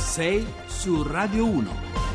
6 su Radio 1.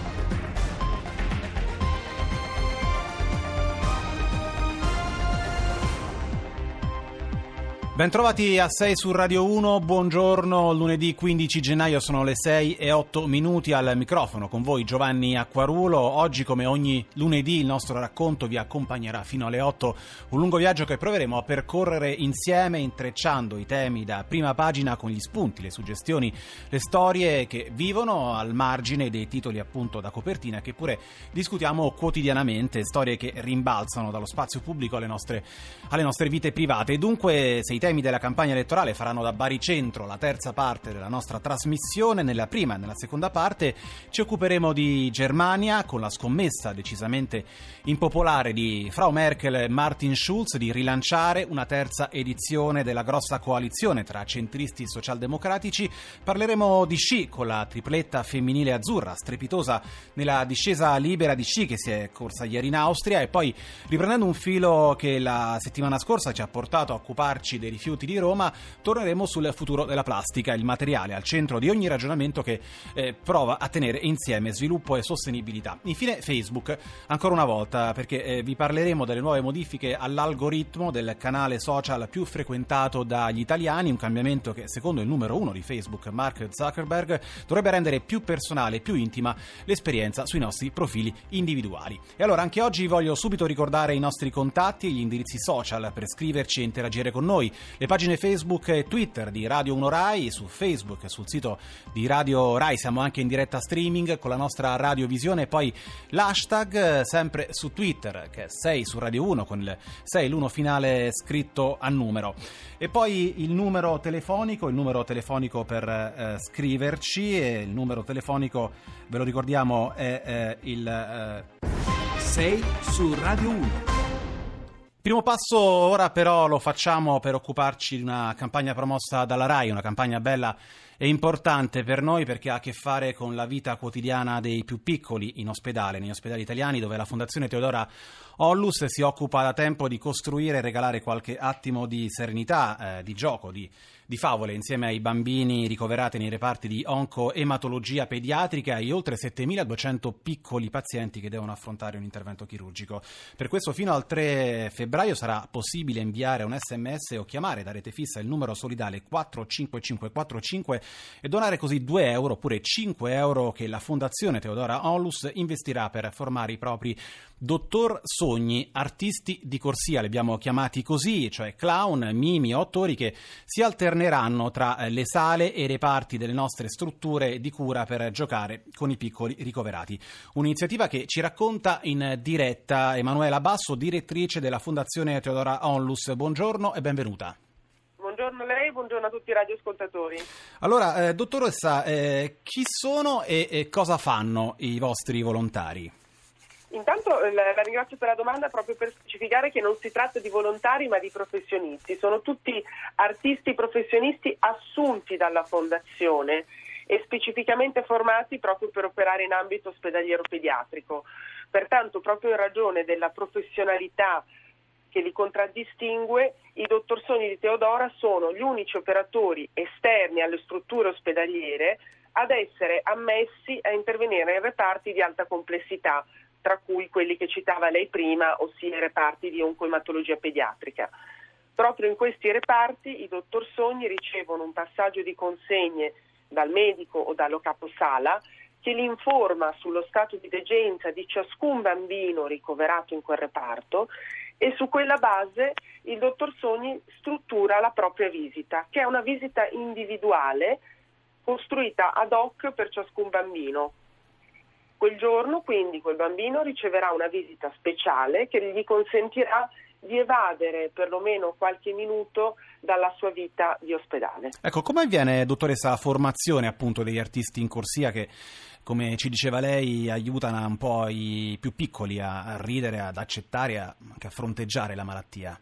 Bentrovati a 6 su Radio 1, buongiorno, lunedì 15 gennaio sono le 6 e 8 minuti al microfono con voi Giovanni Acquarulo. Oggi come ogni lunedì il nostro racconto vi accompagnerà fino alle 8, un lungo viaggio che proveremo a percorrere insieme intrecciando i temi da prima pagina con gli spunti, le suggestioni, le storie che vivono al margine dei titoli appunto da copertina che pure discutiamo quotidianamente, storie che rimbalzano dallo spazio pubblico alle nostre, alle nostre vite private. Dunque se i temi della campagna elettorale faranno da baricentro la terza parte della nostra trasmissione. Nella prima e nella seconda parte ci occuperemo di Germania con la scommessa decisamente impopolare di Frau Merkel e Martin Schulz di rilanciare una terza edizione della grossa coalizione tra centristi e socialdemocratici. Parleremo di sci con la tripletta femminile azzurra, strepitosa nella discesa libera di sci che si è corsa ieri in Austria e poi riprendendo un filo che la settimana scorsa ci ha portato a occuparci dei rifiuti di Roma, torneremo sul futuro della plastica, il materiale al centro di ogni ragionamento che eh, prova a tenere insieme sviluppo e sostenibilità. Infine Facebook, ancora una volta, perché eh, vi parleremo delle nuove modifiche all'algoritmo del canale social più frequentato dagli italiani, un cambiamento che secondo il numero uno di Facebook, Mark Zuckerberg, dovrebbe rendere più personale più intima l'esperienza sui nostri profili individuali. E allora anche oggi voglio subito ricordare i nostri contatti e gli indirizzi social per scriverci e interagire con noi le pagine Facebook e Twitter di Radio 1 Rai, su Facebook e sul sito di Radio Rai siamo anche in diretta streaming con la nostra radiovisione e poi l'hashtag sempre su Twitter che è 6 su Radio 1 con il 6 l'uno finale scritto a numero. E poi il numero telefonico, il numero telefonico per eh, scriverci e il numero telefonico ve lo ricordiamo è eh, il eh... 6 su Radio 1. Primo passo ora però lo facciamo per occuparci di una campagna promossa dalla RAI, una campagna bella e importante per noi perché ha a che fare con la vita quotidiana dei più piccoli in ospedale, negli ospedali italiani dove la Fondazione Teodora Ollus si occupa da tempo di costruire e regalare qualche attimo di serenità, eh, di gioco, di, di, favole insieme ai bambini ricoverati nei reparti di oncoematologia pediatrica e oltre 7200 piccoli pazienti che devono affrontare un intervento chirurgico. Per questo fino al 3 febbraio sarà possibile inviare un sms o chiamare da rete fissa il numero solidale 45545 e donare così 2 euro oppure 5 euro che la Fondazione Teodora Ollus investirà per formare i propri dottor sogni, artisti di corsia, li abbiamo chiamati così, cioè clown, mimi o attori che si alterneranno tra eh, le sale e i reparti delle nostre strutture di cura per giocare con i piccoli ricoverati. Un'iniziativa che ci racconta in diretta Emanuela Basso, direttrice della Fondazione Teodora Onlus. Buongiorno e benvenuta. Buongiorno a lei, buongiorno a tutti i radioascoltatori. Allora, eh, dottoressa, eh, chi sono e, e cosa fanno i vostri volontari? Intanto eh, la, ringrazio per la domanda proprio per specificare che non si tratta di volontari ma di professionisti, sono tutti artisti professionisti assunti dalla Fondazione e specificamente formati proprio per operare in ambito ospedaliero pediatrico. Pertanto, proprio in ragione della professionalità che li contraddistingue, i dottor Sogni di Teodora sono gli unici operatori esterni alle strutture ospedaliere ad essere ammessi a intervenire in reparti di alta complessità, tra cui quelli che citava lei prima, ossia i reparti di oncoematologia pediatrica. Proprio in questi reparti i dottor Sogni ricevono un passaggio di consegne dal medico o dallo caposala che li informa sullo stato di degenza di ciascun bambino ricoverato in quel reparto e su quella base il dottor Sogni struttura la propria visita, che è una visita individuale costruita ad hoc per ciascun bambino. Quel giorno quindi quel bambino riceverà una visita speciale che gli consentirà di evadere perlomeno qualche minuto dalla sua vita di ospedale. Ecco, come avviene, dottoressa, la formazione appunto degli artisti in corsia che, come ci diceva lei, aiutano un po' i più piccoli a, a ridere, ad accettare, a, anche a fronteggiare la malattia?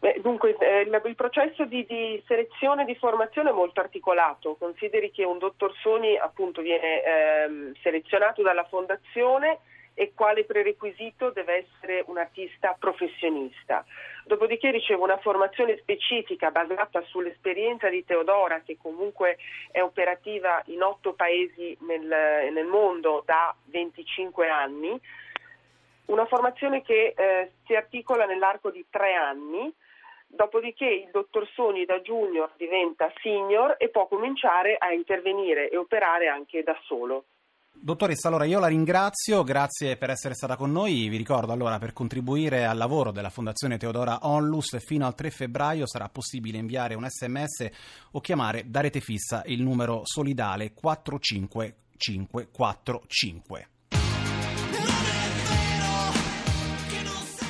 Beh, dunque, eh, il, processo di, di, selezione e di formazione è molto articolato. Consideri che un dottor Soni appunto viene ehm, selezionato dalla fondazione e quale prerequisito deve essere un artista professionista. dopodiché riceve una formazione specifica basata sull'esperienza di Teodora che comunque è operativa in otto paesi nel, nel mondo da 25 anni, una formazione che eh, si articola nell'arco di tre anni dopodiché il dottor Sogni da junior diventa senior e può cominciare a intervenire e operare anche da solo. Dottoressa, allora io la ringrazio, grazie per essere stata con noi. Vi ricordo allora per contribuire al lavoro della Fondazione Teodora Onlus fino al 3 febbraio sarà possibile inviare un sms o chiamare da rete fissa il numero solidale 45545.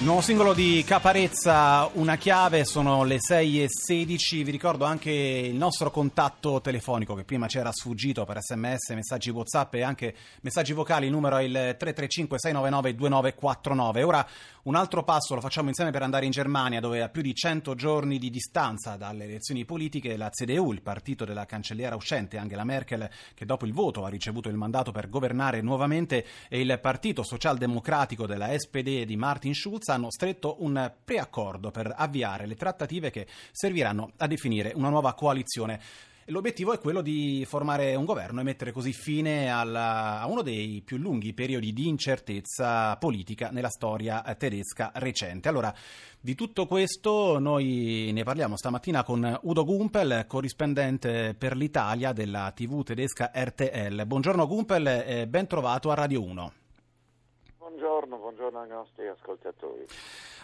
Nuovo singolo di Caparezza, una chiave, sono le 6 e 16. Vi ricordo anche il nostro contatto telefonico che prima c'era sfuggito per sms, messaggi WhatsApp e anche messaggi vocali. Il numero è il 335 699 2949. Ora un altro passo lo facciamo insieme per andare in Germania, dove a più di 100 giorni di distanza dalle elezioni politiche la CDU, il partito della cancelliera uscente Angela Merkel, che dopo il voto ha ricevuto il mandato per governare nuovamente, e il partito socialdemocratico della SPD di Martin Schulz hanno stretto un preaccordo per avviare le trattative che serviranno a definire una nuova coalizione. L'obiettivo è quello di formare un governo e mettere così fine alla, a uno dei più lunghi periodi di incertezza politica nella storia tedesca recente. Allora, di tutto questo noi ne parliamo stamattina con Udo Gumpel, corrispondente per l'Italia della TV tedesca RTL. Buongiorno Gumpel e ben trovato a Radio 1 buongiorno, buongiorno ai nostri ascoltatori.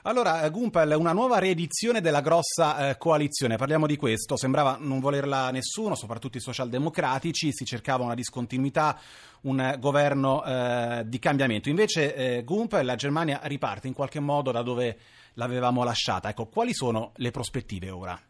Allora, Gumpel, una nuova riedizione della grossa eh, coalizione, parliamo di questo, sembrava non volerla nessuno, soprattutto i socialdemocratici, si cercava una discontinuità, un governo eh, di cambiamento. Invece, eh, Gumpel, la Germania riparte in qualche modo da dove l'avevamo lasciata. Ecco, quali sono le prospettive ora?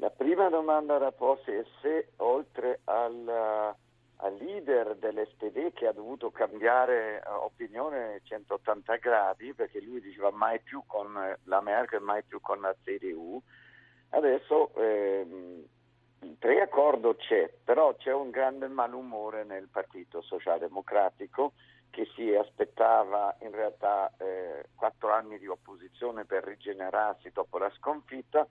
La prima domanda da porsi è se oltre al al leader dell'SPD che ha dovuto cambiare uh, opinione 180 gradi perché lui diceva mai più con eh, la Merkel, mai più con la CDU. Adesso ehm, il preaccordo c'è, però c'è un grande malumore nel Partito Socialdemocratico che si aspettava in realtà eh, quattro anni di opposizione per rigenerarsi dopo la sconfitta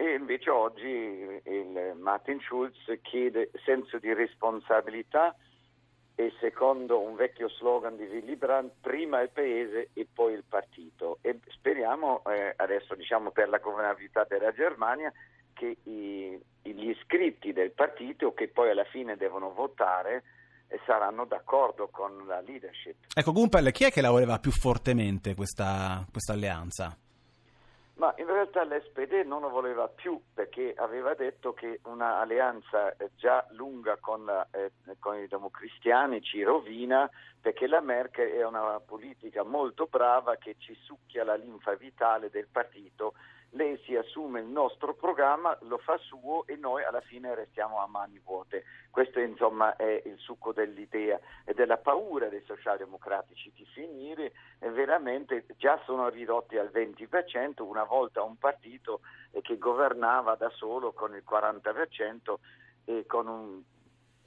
e invece oggi il Martin Schulz chiede senso di responsabilità e secondo un vecchio slogan di Willy Brandt, prima il paese e poi il partito. E speriamo eh, adesso diciamo, per la governabilità della Germania che i, gli iscritti del partito che poi alla fine devono votare eh, saranno d'accordo con la leadership. Ecco Gumpel, chi è che la voleva più fortemente questa, questa alleanza? Ma in realtà l'SPD non lo voleva più perché aveva detto che un'alleanza già lunga con, la, eh, con, i democristiani ci rovina perché la Merkel è una politica molto brava che ci succhia la linfa vitale del partito lei si assume il nostro programma, lo fa suo e noi alla fine restiamo a mani vuote. Questo insomma è il succo dell'idea e della paura dei socialdemocratici di finire e veramente già sono ridotti al 20%, una volta un partito che governava da solo con il 40% e con un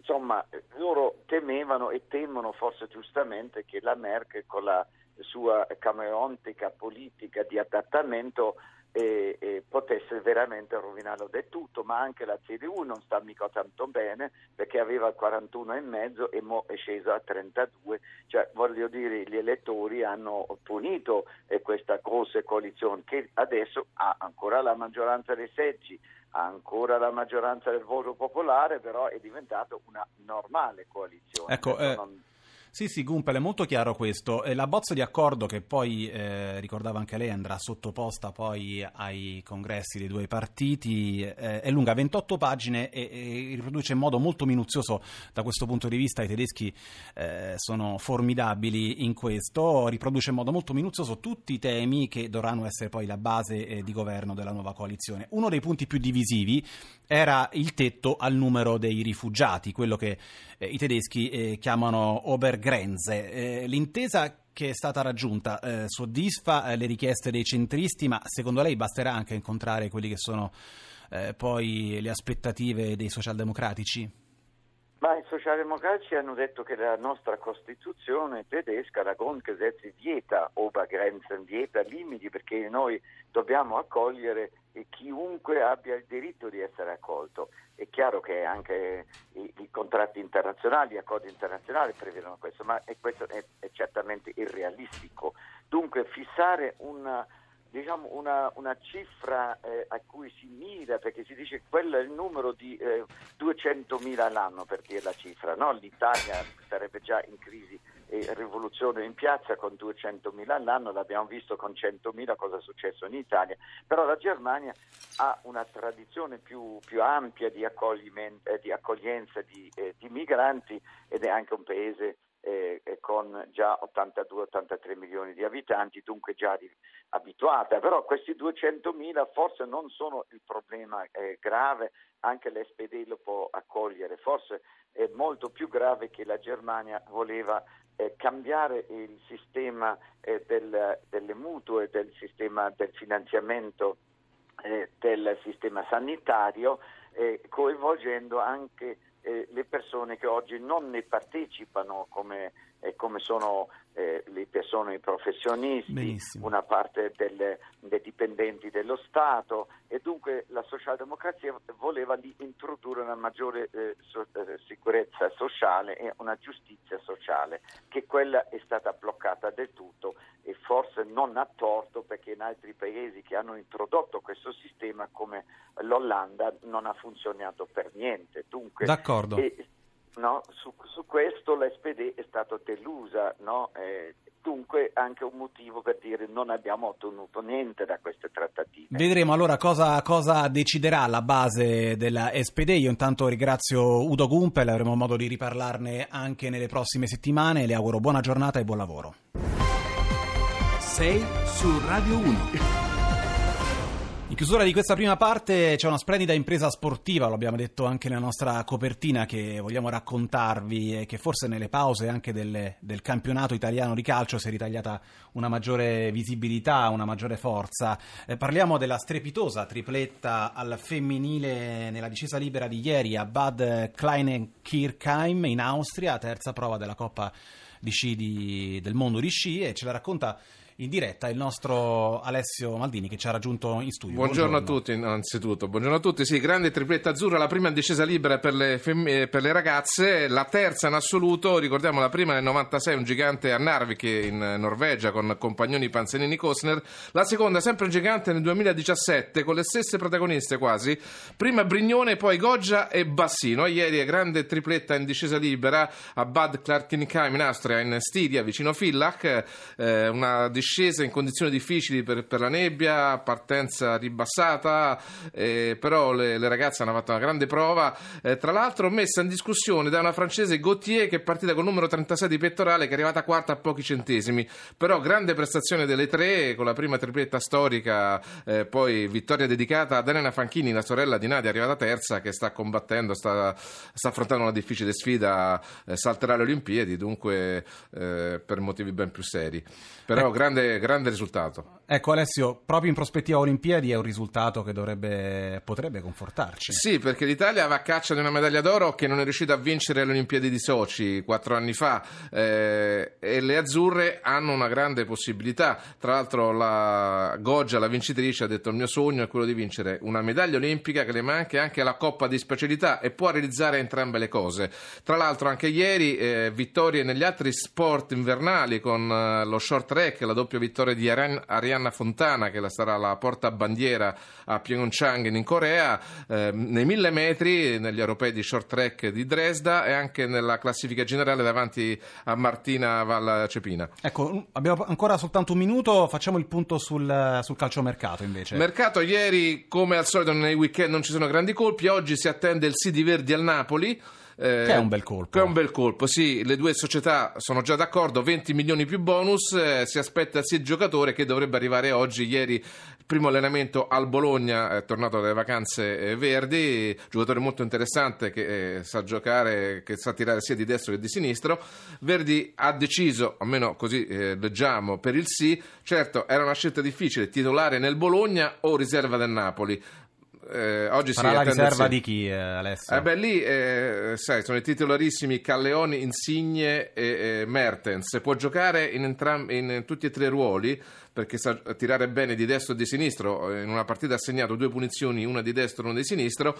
insomma, loro temevano e temono forse giustamente che la Merkel con la sua camaleontica politica di adattamento e, e, potesse veramente rovinarlo del tutto, ma anche la CDU non sta mica tanto bene perché aveva il 41,5 e mo è scesa a 32, cioè voglio dire gli elettori hanno punito eh, questa grossa coalizione che adesso ha ancora la maggioranza dei seggi, ha ancora la maggioranza del voto popolare, però è diventata una normale coalizione. Ecco, eh... non sì, sì, Gumpel, è molto chiaro questo. La bozza di accordo che poi, eh, ricordava anche lei, andrà sottoposta poi ai congressi dei due partiti, eh, è lunga 28 pagine e, e, riproduce in modo molto minuzioso da questo punto di vista, i tedeschi eh, sono formidabili in questo, riproduce in modo molto minuzioso tutti i temi che dovranno essere poi la base eh, di governo della nuova coalizione. Uno dei punti più divisivi era il tetto al numero dei rifugiati, quello che eh, i tedeschi eh, chiamano Obergrenze. Eh, l'intesa che è stata raggiunta eh, soddisfa eh, le richieste dei centristi, ma secondo lei basterà anche incontrare quelli che sono eh, poi le aspettative dei socialdemocratici? Ma i socialdemocratici hanno detto che la nostra Costituzione tedesca, la Grundgesetz, vieta Obergrenzen, vieta limiti perché noi dobbiamo accogliere chiunque abbia il diritto di essere accolto. È chiaro che anche i, i contratti internazionali, gli accordi internazionali prevedono questo, ma è, questo è, è certamente irrealistico. Dunque fissare una diciamo, una, una, cifra eh, a cui si mira, perché si dice quello è il numero di eh, 200.000 all'anno per dire la cifra, no? l'Italia sarebbe già in crisi e rivoluzione in piazza con 200.000 all'anno, l'abbiamo visto con 100.000 cosa è successo in Italia, però la Germania ha una tradizione più, più ampia di, eh, di accoglienza di, eh, di migranti ed è anche un paese eh, con già 82-83 milioni di abitanti, dunque già abituata, però questi 200.000 forse non sono il problema eh, grave, anche l'SPD lo può accogliere, forse è molto più grave che la Germania voleva eh, cambiare il sistema eh, del, delle mutue, del sistema del finanziamento eh, del sistema sanitario, eh, coinvolgendo anche eh, le persone che oggi non ne partecipano come, eh, come sono eh, le persone, i professionisti, Benissimo. una parte delle, dei dipendenti dello Stato e dunque la socialdemocrazia voleva lì introdurre una maggiore eh, so, eh, sicurezza sociale e una giustizia sociale, che quella è stata bloccata del tutto e forse non a torto perché in altri paesi che hanno introdotto questo sistema come l'Olanda non ha funzionato per niente. Dunque, D'accordo. E, no, su, su, questo l'SPD è stata delusa, no? eh, dunque anche un motivo per dire non abbiamo ottenuto niente da queste trattative. Vedremo allora cosa, cosa deciderà la base della SPD. Io intanto ringrazio Udo Gumpel, avremo modo di riparlarne anche nelle prossime settimane. Le auguro buona giornata e buon lavoro. 6 su Radio 1. Chiusura di questa prima parte c'è una splendida impresa sportiva, lo abbiamo detto anche nella nostra copertina che vogliamo raccontarvi e che forse nelle pause anche delle, del campionato italiano di calcio si è ritagliata una maggiore visibilità, una maggiore forza. Eh, parliamo della strepitosa tripletta al femminile nella discesa libera di ieri a Bad Kleinenkirchheim in Austria, terza prova della Coppa di sci di, del mondo di sci e ce la racconta in diretta il nostro Alessio Maldini che ci ha raggiunto in studio. Buongiorno, Buongiorno. a tutti, innanzitutto. Buongiorno a tutti. Sì, grande tripletta azzurra, la prima in discesa libera per le, fem- per le ragazze, la terza in assoluto, ricordiamo la prima nel 96, un gigante a Narvik in Norvegia con compagnoni Panzanini Kosner, la seconda sempre un gigante nel 2017 con le stesse protagoniste quasi, prima Brignone, poi Goggia e Bassino. Ieri è grande tripletta in discesa libera a Bad Klarkinkheim in Austria, in Stiria, vicino Villach, eh, una discesa discesa in condizioni difficili per, per la nebbia, partenza ribassata, eh, però le, le, ragazze hanno fatto una grande prova. Eh, tra l'altro messa in discussione da una francese Gauthier che è partita con il numero 36 di pettorale che è arrivata quarta a pochi centesimi. Però grande prestazione delle tre con la prima tripletta storica, eh, poi vittoria dedicata ad Elena Fanchini, la sorella di Nadia, arrivata terza che sta combattendo, sta, sta affrontando una difficile sfida, eh, salterà le Olimpiadi, dunque eh, per motivi ben più seri. Però grande grande, grande risultato. Ecco Alessio, proprio in prospettiva Olimpiadi è un risultato che dovrebbe, potrebbe confortarci. Sì, perché l'Italia va a caccia di una medaglia d'oro che non è riuscita a vincere alle Olimpiadi di Sochi quattro anni fa eh, e le azzurre hanno una grande possibilità. Tra l'altro la Goggia, la vincitrice, ha detto il mio sogno è quello di vincere una medaglia olimpica che le manca anche alla Coppa di specialità e può realizzare entrambe le cose. Tra l'altro anche ieri eh, vittorie negli altri sport invernali con eh, lo short track, la doppia vittoria di Arianna Fontana che sarà la portabandiera a Pyeongchang in Corea, eh, nei mille metri negli europei di short track di Dresda e anche nella classifica generale davanti a Martina Val Cepina. Ecco, abbiamo ancora soltanto un minuto, facciamo il punto sul, sul calciomercato invece. Mercato ieri come al solito nei weekend non ci sono grandi colpi, oggi si attende il Sidi Verdi al Napoli. Eh, che è un bel colpo. Che è un bel colpo, sì. Le due società sono già d'accordo, 20 milioni più bonus. Eh, si aspetta sia il giocatore che dovrebbe arrivare oggi. Ieri, primo allenamento al Bologna, è tornato dalle vacanze eh, verdi. Giocatore molto interessante che eh, sa giocare, che sa tirare sia di destro che di sinistro. Verdi ha deciso, almeno così eh, leggiamo, per il sì. Certo, era una scelta difficile, titolare nel Bologna o riserva del Napoli eh, oggi Farà si la riserva sì. di chi, eh, Alessio? Eh beh, lì eh, sai, sono i titolarissimi Calleoni, Insigne e, Mertens. Può giocare in, entram- in tutti e tre i ruoli perché sa tirare bene di destro e di sinistro. In una partita ha segnato due punizioni, una di destro e una di sinistro.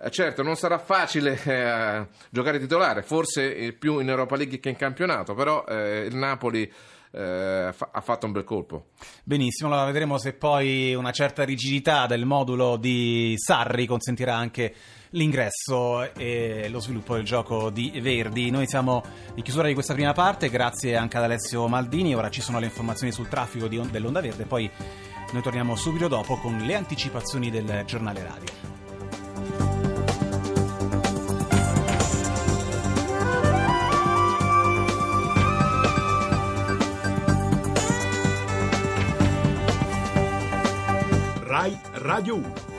Eh, certo, non sarà facile eh, giocare titolare, forse eh, più in Europa League che in campionato, però eh, il Napoli eh, fa- ha fatto un bel colpo. Benissimo, allora vedremo se poi una certa rigidità del modulo di Sarri consentirà anche l'ingresso e lo sviluppo del gioco di Verdi. Noi siamo in chiusura di questa prima parte, grazie anche ad Alessio Maldini. Ora ci sono le informazioni sul traffico di- dell'Onda Verde, poi noi torniamo subito dopo con le anticipazioni del giornale radio. Radio 1.